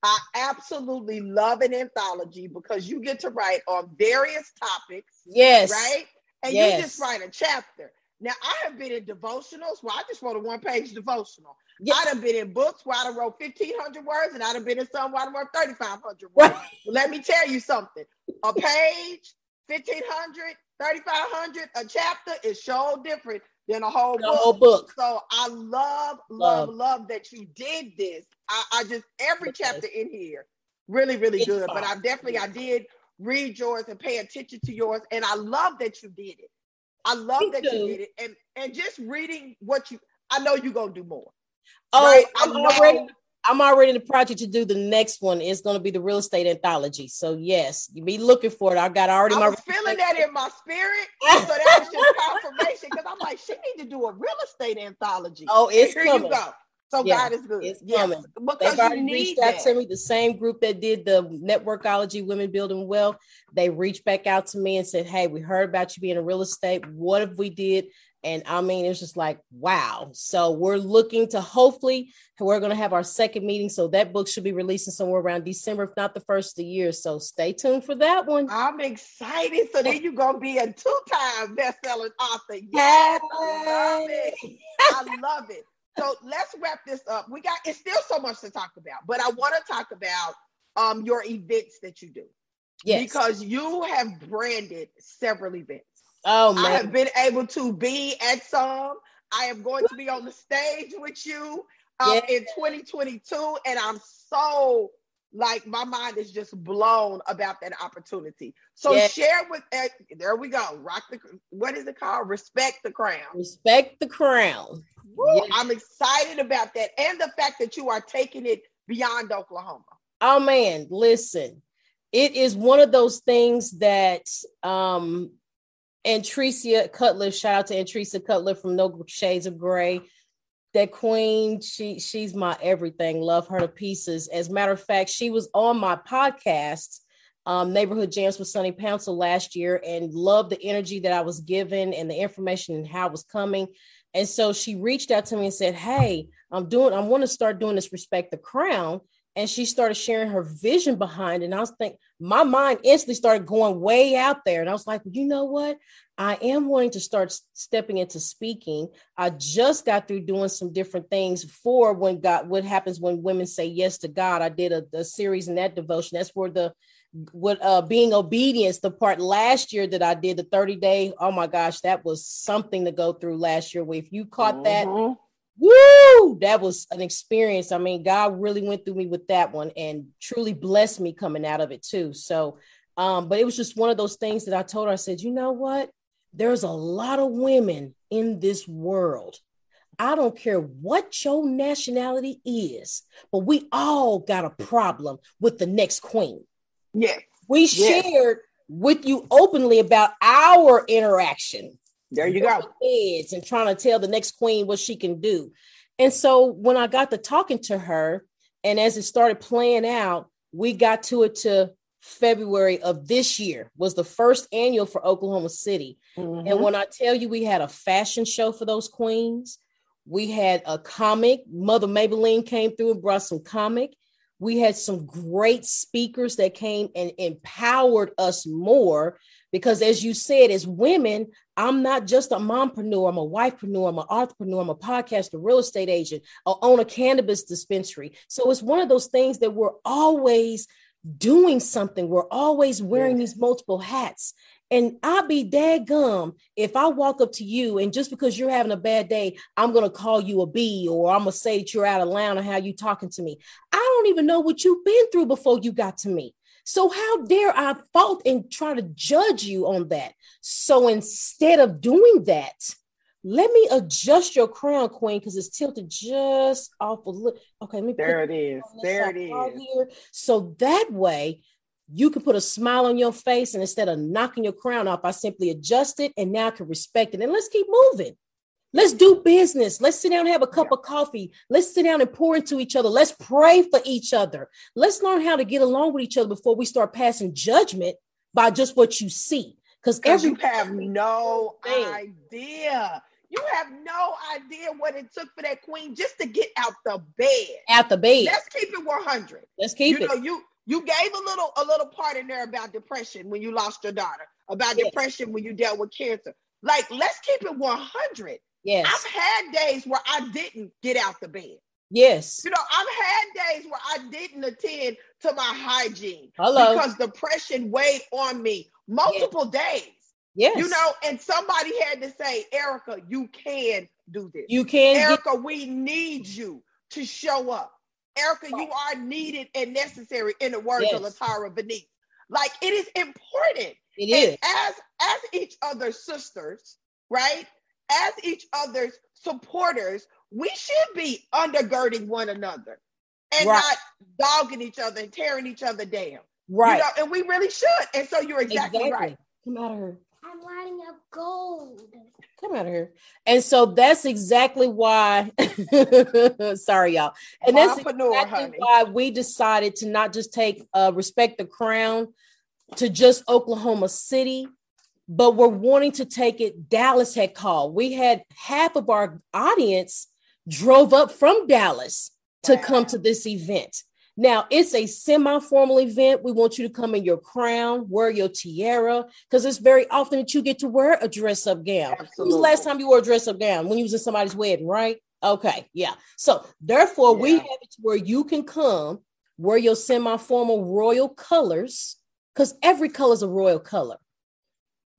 I absolutely love an anthology because you get to write on various topics. Yes. Right? And yes. you just write a chapter. Now, I have been in devotionals where I just wrote a one page devotional. Yes. I'd have been in books where I'd have wrote 1,500 words, and I'd have been in some where I'd have wrote 3,500 words. let me tell you something a page, 1,500, 3,500, a chapter is so different than a whole, the book. whole book. So I love, love, love, love that you did this. I, I just, every chapter in here, really, really it's good. Fun. But I definitely, I did read yours and pay attention to yours. And I love that you did it. I love Me that too. you did it. And and just reading what you I know you're gonna do more. Oh, right? I'm already I'm already in the project to do the next one. It's going to be the real estate anthology. So yes, you be looking for it. I got already. I my was feeling that in my spirit, so that was just confirmation because I'm like, she need to do a real estate anthology. Oh, it's here coming. you go. So yeah, God is good. It's yes. coming. Because They've already reached out that. to me. The same group that did the networkology, women building wealth, they reached back out to me and said, "Hey, we heard about you being in real estate. What if we did and I mean, it's just like, wow. So we're looking to hopefully, we're going to have our second meeting. So that book should be releasing somewhere around December, if not the first of the year. So stay tuned for that one. I'm excited. So then you're going to be a two time best-selling author. Yes, I love it. I love it. So let's wrap this up. We got, it's still so much to talk about, but I want to talk about um, your events that you do. Yes. Because you have branded several events. Oh man. I have been able to be at some. I am going to be on the stage with you um, yeah. in 2022, and I'm so like my mind is just blown about that opportunity. So yeah. share with uh, there we go. Rock the what is it called? Respect the crown. Respect the crown. Yeah. I'm excited about that, and the fact that you are taking it beyond Oklahoma. Oh man, listen, it is one of those things that um and Tricia Cutler, shout out to Antricia Cutler from No Shades of Gray. That queen, she she's my everything. Love her to pieces. As a matter of fact, she was on my podcast, um, Neighborhood Jams with Sunny Pouncil last year, and loved the energy that I was given and the information and how it was coming. And so she reached out to me and said, "Hey, I'm doing. I want to start doing this. Respect the crown." And she started sharing her vision behind it. And I was thinking, my mind instantly started going way out there. And I was like, you know what? I am wanting to start stepping into speaking. I just got through doing some different things for when God, what happens when women say yes to God. I did a, a series in that devotion. That's where the what uh being obedience, the part last year that I did, the 30 day. Oh my gosh, that was something to go through last year. If you caught that, mm-hmm. Woo! That was an experience. I mean, God really went through me with that one and truly blessed me coming out of it too. So, um, but it was just one of those things that I told her, I said, you know what? There's a lot of women in this world. I don't care what your nationality is, but we all got a problem with the next queen. Yeah. We yes. shared with you openly about our interaction there you go. Heads and trying to tell the next queen what she can do. And so when I got to talking to her, and as it started playing out, we got to it to February of this year was the first annual for Oklahoma City. Mm-hmm. And when I tell you we had a fashion show for those queens, we had a comic. Mother Maybelline came through and brought some comic. We had some great speakers that came and empowered us more because as you said, as women, I'm not just a mompreneur, I'm a wifepreneur, I'm an entrepreneur, I'm a podcaster, real estate agent, I own a cannabis dispensary. So it's one of those things that we're always doing something. We're always wearing yeah. these multiple hats. And I'll be gum if I walk up to you and just because you're having a bad day, I'm gonna call you a B or I'm gonna say that you're out of line or how you talking to me. I don't even know what you've been through before you got to me. So, how dare I fault and try to judge you on that? So, instead of doing that, let me adjust your crown, queen, because it's tilted just off a little. Okay, let me there it is. There it is. Here. So that way you can put a smile on your face, and instead of knocking your crown off, I simply adjust it and now I can respect it. And let's keep moving. Let's do business. Let's sit down and have a cup yeah. of coffee. Let's sit down and pour into each other. Let's pray for each other. Let's learn how to get along with each other before we start passing judgment by just what you see. Because every you have no thing. idea. You have no idea what it took for that queen just to get out the bed. Out the bed. Let's keep it 100. Let's keep you it. Know, you you gave a little a little part in there about depression when you lost your daughter, about yes. depression when you dealt with cancer. Like, let's keep it 100. Yes. I've had days where I didn't get out the bed. Yes. You know, I've had days where I didn't attend to my hygiene Hello. because depression weighed on me multiple yes. days. Yes. You know, and somebody had to say, Erica, you can do this. You can. Erica, get- we need you to show up. Erica, you are needed and necessary in the words yes. of Latara Beneath. Like it is important. It is. As as each other's sisters, right? As each other's supporters, we should be undergirding one another and right. not dogging each other and tearing each other down. Right. You know, and we really should. And so you're exactly, exactly. right. Come out of her. I'm lining up gold. Come out of here. And so that's exactly why. sorry, y'all. And that's exactly honey. why we decided to not just take uh, respect the crown to just Oklahoma City, but we're wanting to take it. Dallas had called. We had half of our audience drove up from Dallas to wow. come to this event. Now, it's a semi formal event. We want you to come in your crown, wear your tiara, because it's very often that you get to wear a dress up gown. Absolutely. When was the last time you wore a dress up gown? When you was in somebody's wedding, right? Okay, yeah. So, therefore, yeah. we have it to where you can come, wear your semi formal royal colors, because every color is a royal color.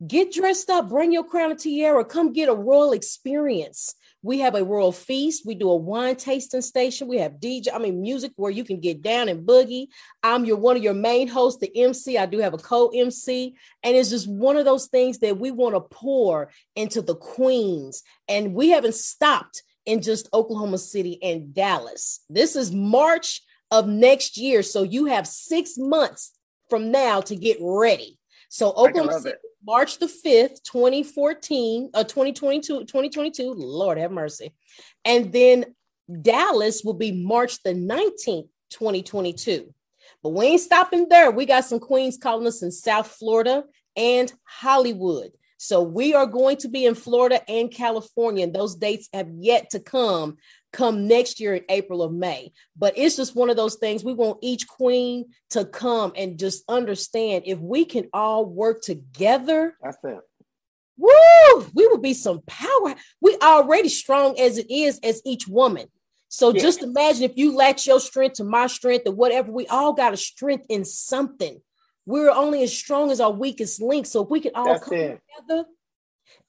Get dressed up, bring your crown and tiara, come get a royal experience. We have a royal feast. We do a wine tasting station. We have DJ, I mean, music where you can get down and boogie. I'm your one of your main hosts, the MC. I do have a co-MC, and it's just one of those things that we want to pour into the queens. And we haven't stopped in just Oklahoma City and Dallas. This is March of next year, so you have six months from now to get ready. So Oklahoma City, March the 5th, 2014, uh 2022, 2022, Lord have mercy. And then Dallas will be March the 19th, 2022. But we ain't stopping there. We got some queens calling us in South Florida and Hollywood. So we are going to be in Florida and California, and those dates have yet to come come next year in April or May. But it's just one of those things. We want each queen to come and just understand if we can all work together. That's it. Woo! We will be some power. We already strong as it is as each woman. So yeah. just imagine if you latch your strength to my strength or whatever, we all got a strength in something. We're only as strong as our weakest link. So if we can all That's come it. together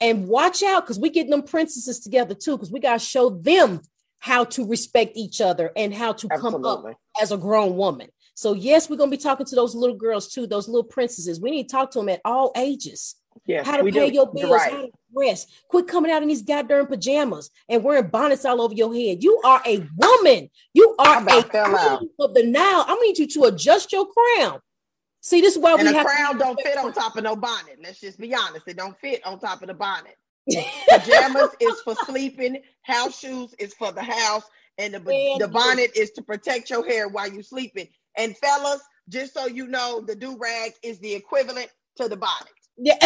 and watch out, because we get them princesses together too, because we got to show them how to respect each other and how to Absolutely. come up as a grown woman. So yes, we're gonna be talking to those little girls too, those little princesses. We need to talk to them at all ages. Yes, how to pay do. your bills, right. how to dress. Quit coming out in these goddamn pajamas and wearing bonnets all over your head. You are a woman. You are a queen of the Nile. I need you to adjust your crown. See, this is why and we have crown don't fit on top of no bonnet. Let's just be honest; it don't fit on top of the bonnet. Pajamas is for sleeping. House shoes is for the house, and the, the bonnet is to protect your hair while you're sleeping. And fellas, just so you know, the do rag is the equivalent to the bonnet. Yeah,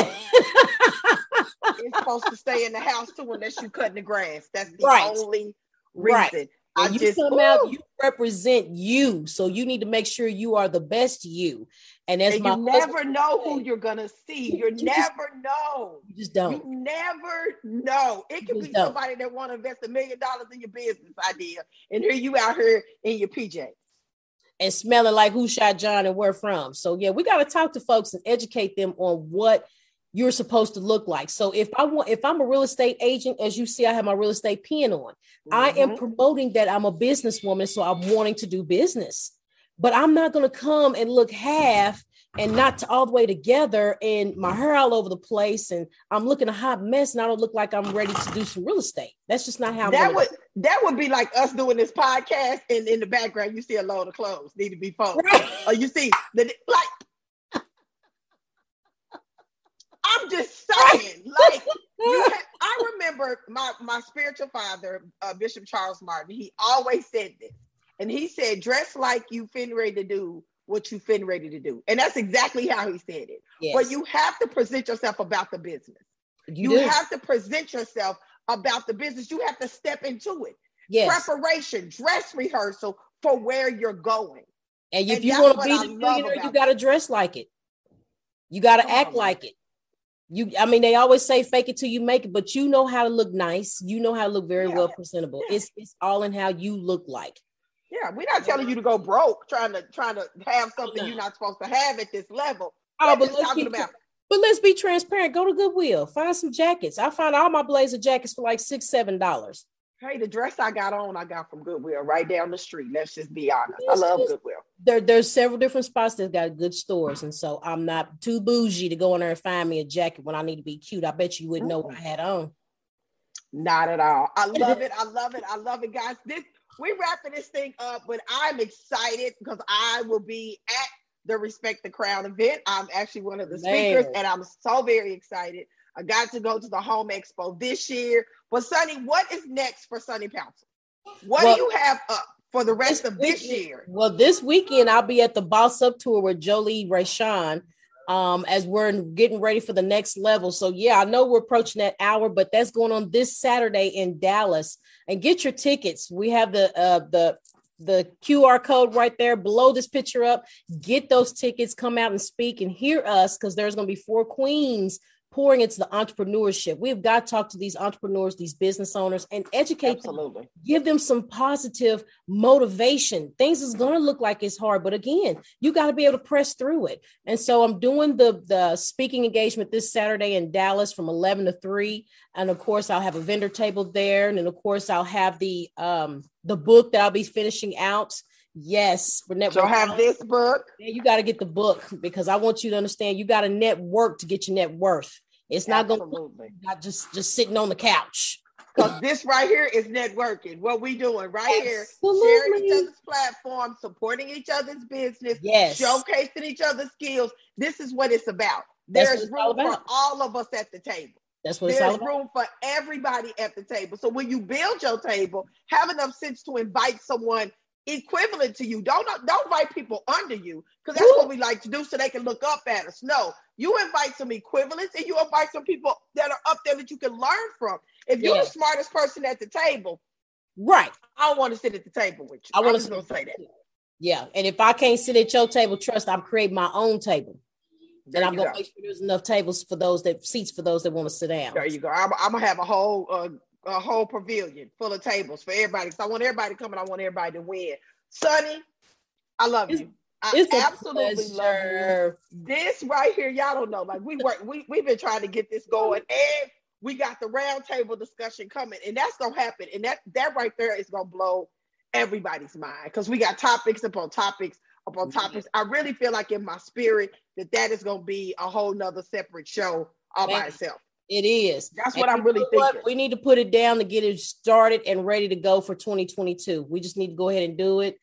it's supposed to stay in the house too, unless you're cutting the grass. That's the right. only reason. Right. I you just, come out, you represent you. So you need to make sure you are the best you. And as and my you never know who you're gonna see. You, you never just, know. You just don't. You never know. It could be don't. somebody that want to invest a million dollars in your business idea, and here you out here in your PJ. And smelling like who shot John and where from. So yeah, we got to talk to folks and educate them on what you're supposed to look like. So if I want, if I'm a real estate agent, as you see, I have my real estate pin on. Mm-hmm. I am mm-hmm. promoting that I'm a businesswoman, so I'm wanting to do business. But I'm not going to come and look half and not all the way together and my hair all over the place and I'm looking a hot mess and I don't look like I'm ready to do some real estate. That's just not how that would that would be like us doing this podcast and in the background you see a load of clothes need to be folded. Right. Or you see the like I'm just saying, like, have, I remember my my spiritual father, uh, Bishop Charles Martin. He always said this, and he said, "Dress like you finna ready to do what you fin ready to do. And that's exactly how he said it. Yes. But you have to present yourself about the business. you, You, have to present yourself about the business. You have to step into it. yes. Preparation, dress rehearsal for where you're going. And if And you want to be the millionaire, you got to dress like it. You got to act on, like it. You, I mean, they always say fake it till you make it, but you know how to look nice. You know how to look very Yeah. well presentable. Yeah. It's it's all in how you look like. Yeah, we're not telling you to go broke trying to trying to have something no. you're not supposed to have at this level. Oh, but let's be but let's be transparent. Go to Goodwill, find some jackets. I found all my blazer jackets for like six, seven dollars. Hey, the dress I got on, I got from Goodwill right down the street. Let's just be honest. I love yes. Goodwill. There, there's several different spots that got good stores, and so I'm not too bougie to go in there and find me a jacket when I need to be cute. I bet you wouldn't know what I had on. Not at all. I love it. I love it. I love it, guys. This we wrapping this thing up, but I'm excited because I will be at the Respect the Crown event. I'm actually one of the speakers, Man. and I'm so very excited. I got to go to the Home Expo this year. But Sunny, what is next for Sunny Pouncil? What Well, do you have up for the rest of this weekend- year? Well, this weekend I'll be at the Boss Up tour with Jolie Rayshawn um, as we're getting ready for the next level. So yeah, I know we're approaching that hour, but that's going on this Saturday in Dallas. And get your tickets. We have the uh, the the QR code right there below this picture up. Get those tickets, come out and speak and hear us because there's going to be four queens pouring into the entrepreneurship. We've got to talk to these entrepreneurs, these business owners, and educate them Absolutely. give them some positive motivation. Things is going to look like it's hard, but again, you got to be able to press through it. And so I'm doing the the speaking engagement this Saturday in Dallas from 11 to 3, and of course I'll have a vendor table there, and then of course I'll have the um the book that I'll be finishing out. Yes, for network. So have this book. Yeah, you got to get the book because I want you to understand you got to network to get your net worth. It's not going to Absolutely. not just just sitting on the couch. Because this right here is networking. What we doing right here, sharing Absolutely. each other's platform, supporting each other's business, Yes. showcasing each other's skills. This is what it's about. There's it's all room for all of us at the table. That's what it's all There's about. room for everybody at the table. So when you build your table, have enough sense to invite someone equivalent to you. Don't don't invite people under you because that's Woo. what we like to do so they can look up at us. No, you invite some equivalents and you invite some people that are up there that you can learn from. If you're Yeah. the smartest person at the table, Right. I don't want to sit at the table with you. I want to say that. Yeah. And if I can't sit at your table, trust I'm creating my own table. There and I'm gonna go. make sure there's enough tables for those that seats for those that want to sit down. There you go. I'm, I'm gonna have a whole uh, a whole pavilion full of tables for everybody. Because I want everybody to come and I want everybody to win. Sunny, I love It's- you. I It's a absolutely love you. This right here, y'all don't know. Like we work, we we've been trying to get this going, and we got the roundtable discussion coming, and that's gonna happen. And that that right there is gonna blow everybody's mind because we got topics upon topics upon Yeah. topics. I really feel like in my spirit that that is gonna be a whole nother separate show all by Man, itself. It is. That's And what I'm really thinking. We need to put it down to get it started and ready to go for 2022. We just need to go ahead and do it.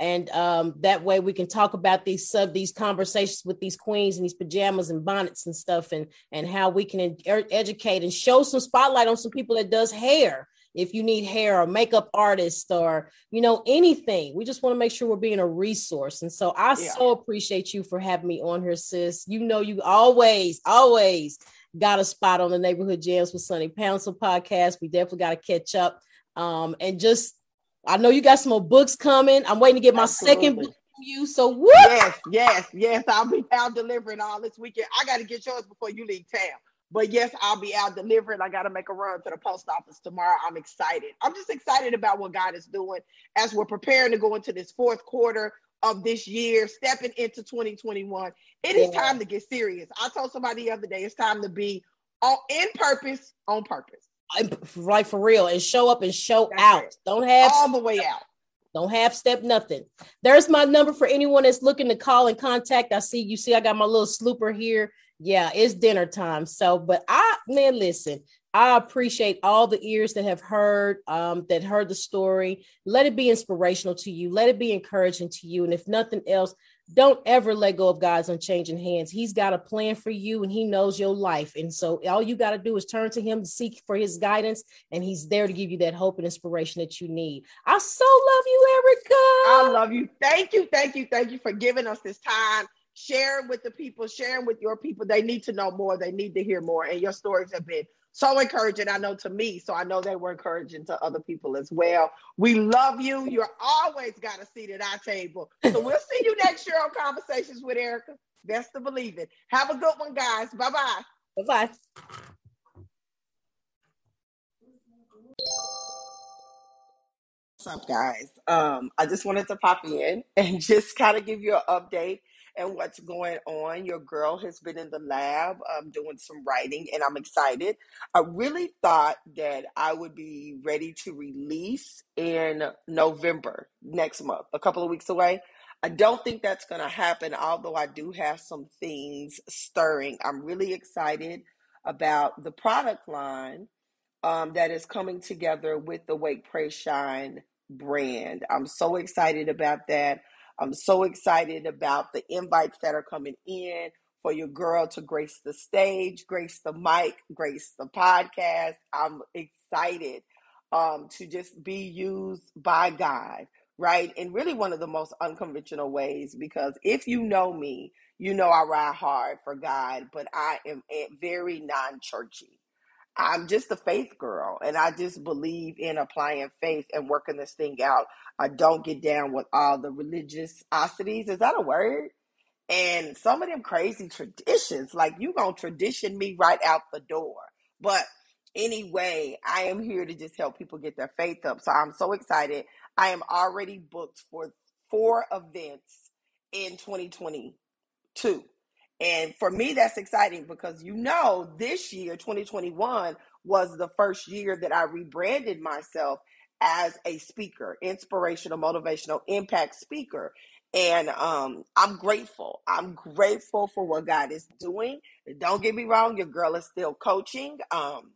And um, that way we can talk about these sub these conversations with these queens and these pajamas and bonnets and stuff and and how we can ed- er, educate and show some spotlight on some people that does hair if you need hair or makeup artist or you know anything we just want to make sure we're being a resource and so i Yeah. so appreciate you for having me on here sis you know you always always got a spot on the neighborhood jams with Sunny Pouncil podcast. We definitely got to catch up. Um, and just I know you got some more books coming. I'm waiting to get my second book from you. So what? Yes, yes, yes. I'll be out delivering all this weekend. I got to get yours before you leave town. But yes, I'll be out delivering. I got to make a run to the post office tomorrow. I'm excited. I'm just excited about what God is doing as we're preparing to go into this fourth quarter of this year, stepping into 2021. It is Yeah. time to get serious. I told somebody the other day, it's time to be on in purpose, on purpose, I'm- Like for real, and show up and show That's out. Don't have all the way out. Don't half step nothing. There's my number for anyone that's looking to call and contact. I see you see I got my little slooper here. Yeah, it's dinner time. So, but I man, listen, I appreciate all the ears that have heard, um, that heard the story. Let it be inspirational to you. Let it be encouraging to you. And if nothing else, don't ever let go of God's unchanging hands. He's got a plan for you and he knows your life. And so all you got to do is turn to him seek for his guidance. And he's there to give you that hope and inspiration that you need. I so love you, Erica. I love you. Thank you. Thank you. Thank you for giving us this time. Sharing with the people, sharing with your people. They need to know more. They need to hear more. And your stories have been so encouraging, I know to me. So I know they were encouraging to other people as well. We love you. You're always got a seat at our table. So we'll see you next year on Conversations with Erica. Best to believe it. Have a good one, guys. Bye bye. Bye bye. What's up, guys? Um, I just wanted to pop in and just kind of give you an update and what's going on. Your girl has been in the lab um, doing some writing, and I'm excited. I really thought that I would be ready to release in November next month, a couple of weeks away. I don't think that's going to happen, although I do have some things stirring. I'm really excited about the product line um, that is coming together with the Wake Pray Shine brand. I'm so excited about that. I'm so excited about the invites that are coming in for your girl to grace the stage, grace the mic, grace the podcast. I'm excited um, to just be used by God, right? In really one of the most unconventional ways, because if you know me, you know I ride hard for God, but I am very non churchy. I'm just a faith girl and I just believe in applying faith and working this thing out. I don't get down with all the religiosities. Is that a word? And some of them crazy traditions, like you gonna tradition me right out the door. But anyway, I am here to just help people get their faith up. So I'm so excited. I am already booked for four events in 2022. And for me, that's exciting because you know, this year, 2021, was the first year that I rebranded myself as a speaker, inspirational, motivational, impact speaker. And um, I'm grateful. I'm grateful for what God is doing. Don't get me wrong, your girl is still coaching. Um,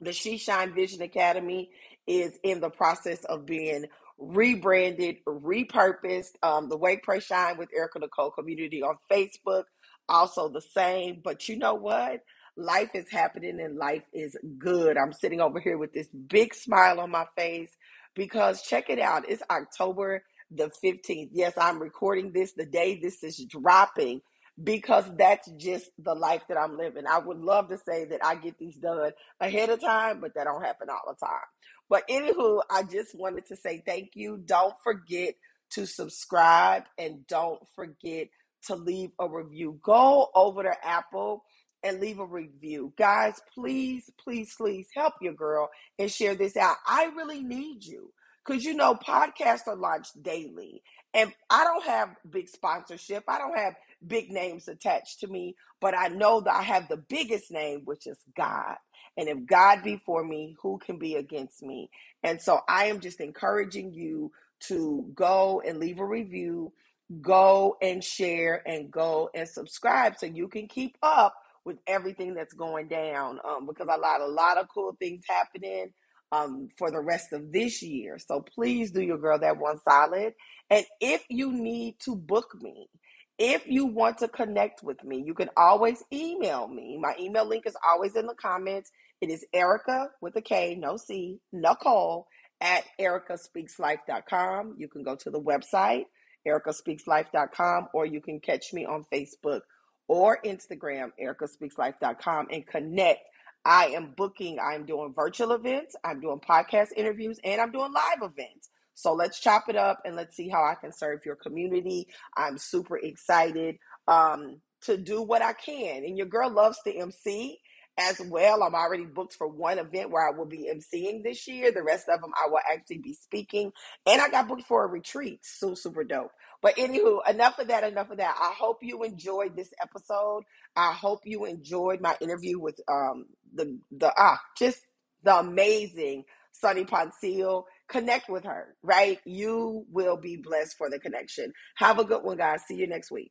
the She Shine Vision Academy is in the process of being rebranded, repurposed. Um, the Wake Pray Shine with Erica Nicole community on Facebook also the same. But you know what? Life is happening and life is good. I'm sitting over here with this big smile on my face because check it out. It's October the 15th. Yes, I'm recording this the day this is dropping because that's just the life that I'm living. I would love to say that I get these done ahead of time, but that don't happen all the time. But anywho, I just wanted to say thank you. Don't forget to subscribe and don't forget to leave a review. Go over to Apple and leave a review. Guys, please, please, please help your girl and share this out. I really need you because you know podcasts are launched daily and i don't have big sponsorship i don't have big names attached to me but i know that i have the biggest name which is god and if god be for me who can be against me and so i am just encouraging you to go and leave a review go and share and go and subscribe so you can keep up with everything that's going down um, because a lot a lot of cool things happening um, for the rest of this year. So please do your girl that one solid. And if you need to book me if you want to connect with me you can always email me. My email link is always in the comments. It is erica with a k no c nicole at erikaspeakslife.com you can go to the website erikaspeakslife.com, or you can catch me on Facebook or Instagram, erikaspeakslife.com, and connect. I am booking, I'm doing virtual events, I'm doing podcast interviews, and I'm doing live events. So let's chop it up and let's see how I can serve your community. I'm super excited um, to do what I can. And your girl loves to MC as well. I'm already booked for one event where I will be emceeing this year. The rest of them I will actually be speaking. And I got booked for a retreat. So super dope. But anywho, enough of that, enough of that. I hope you enjoyed this episode. I hope you enjoyed my interview with um the the ah just the amazing Sunny Pouncil. Connect with her, right? You will be blessed for the connection. Have a good one, guys. See you next week.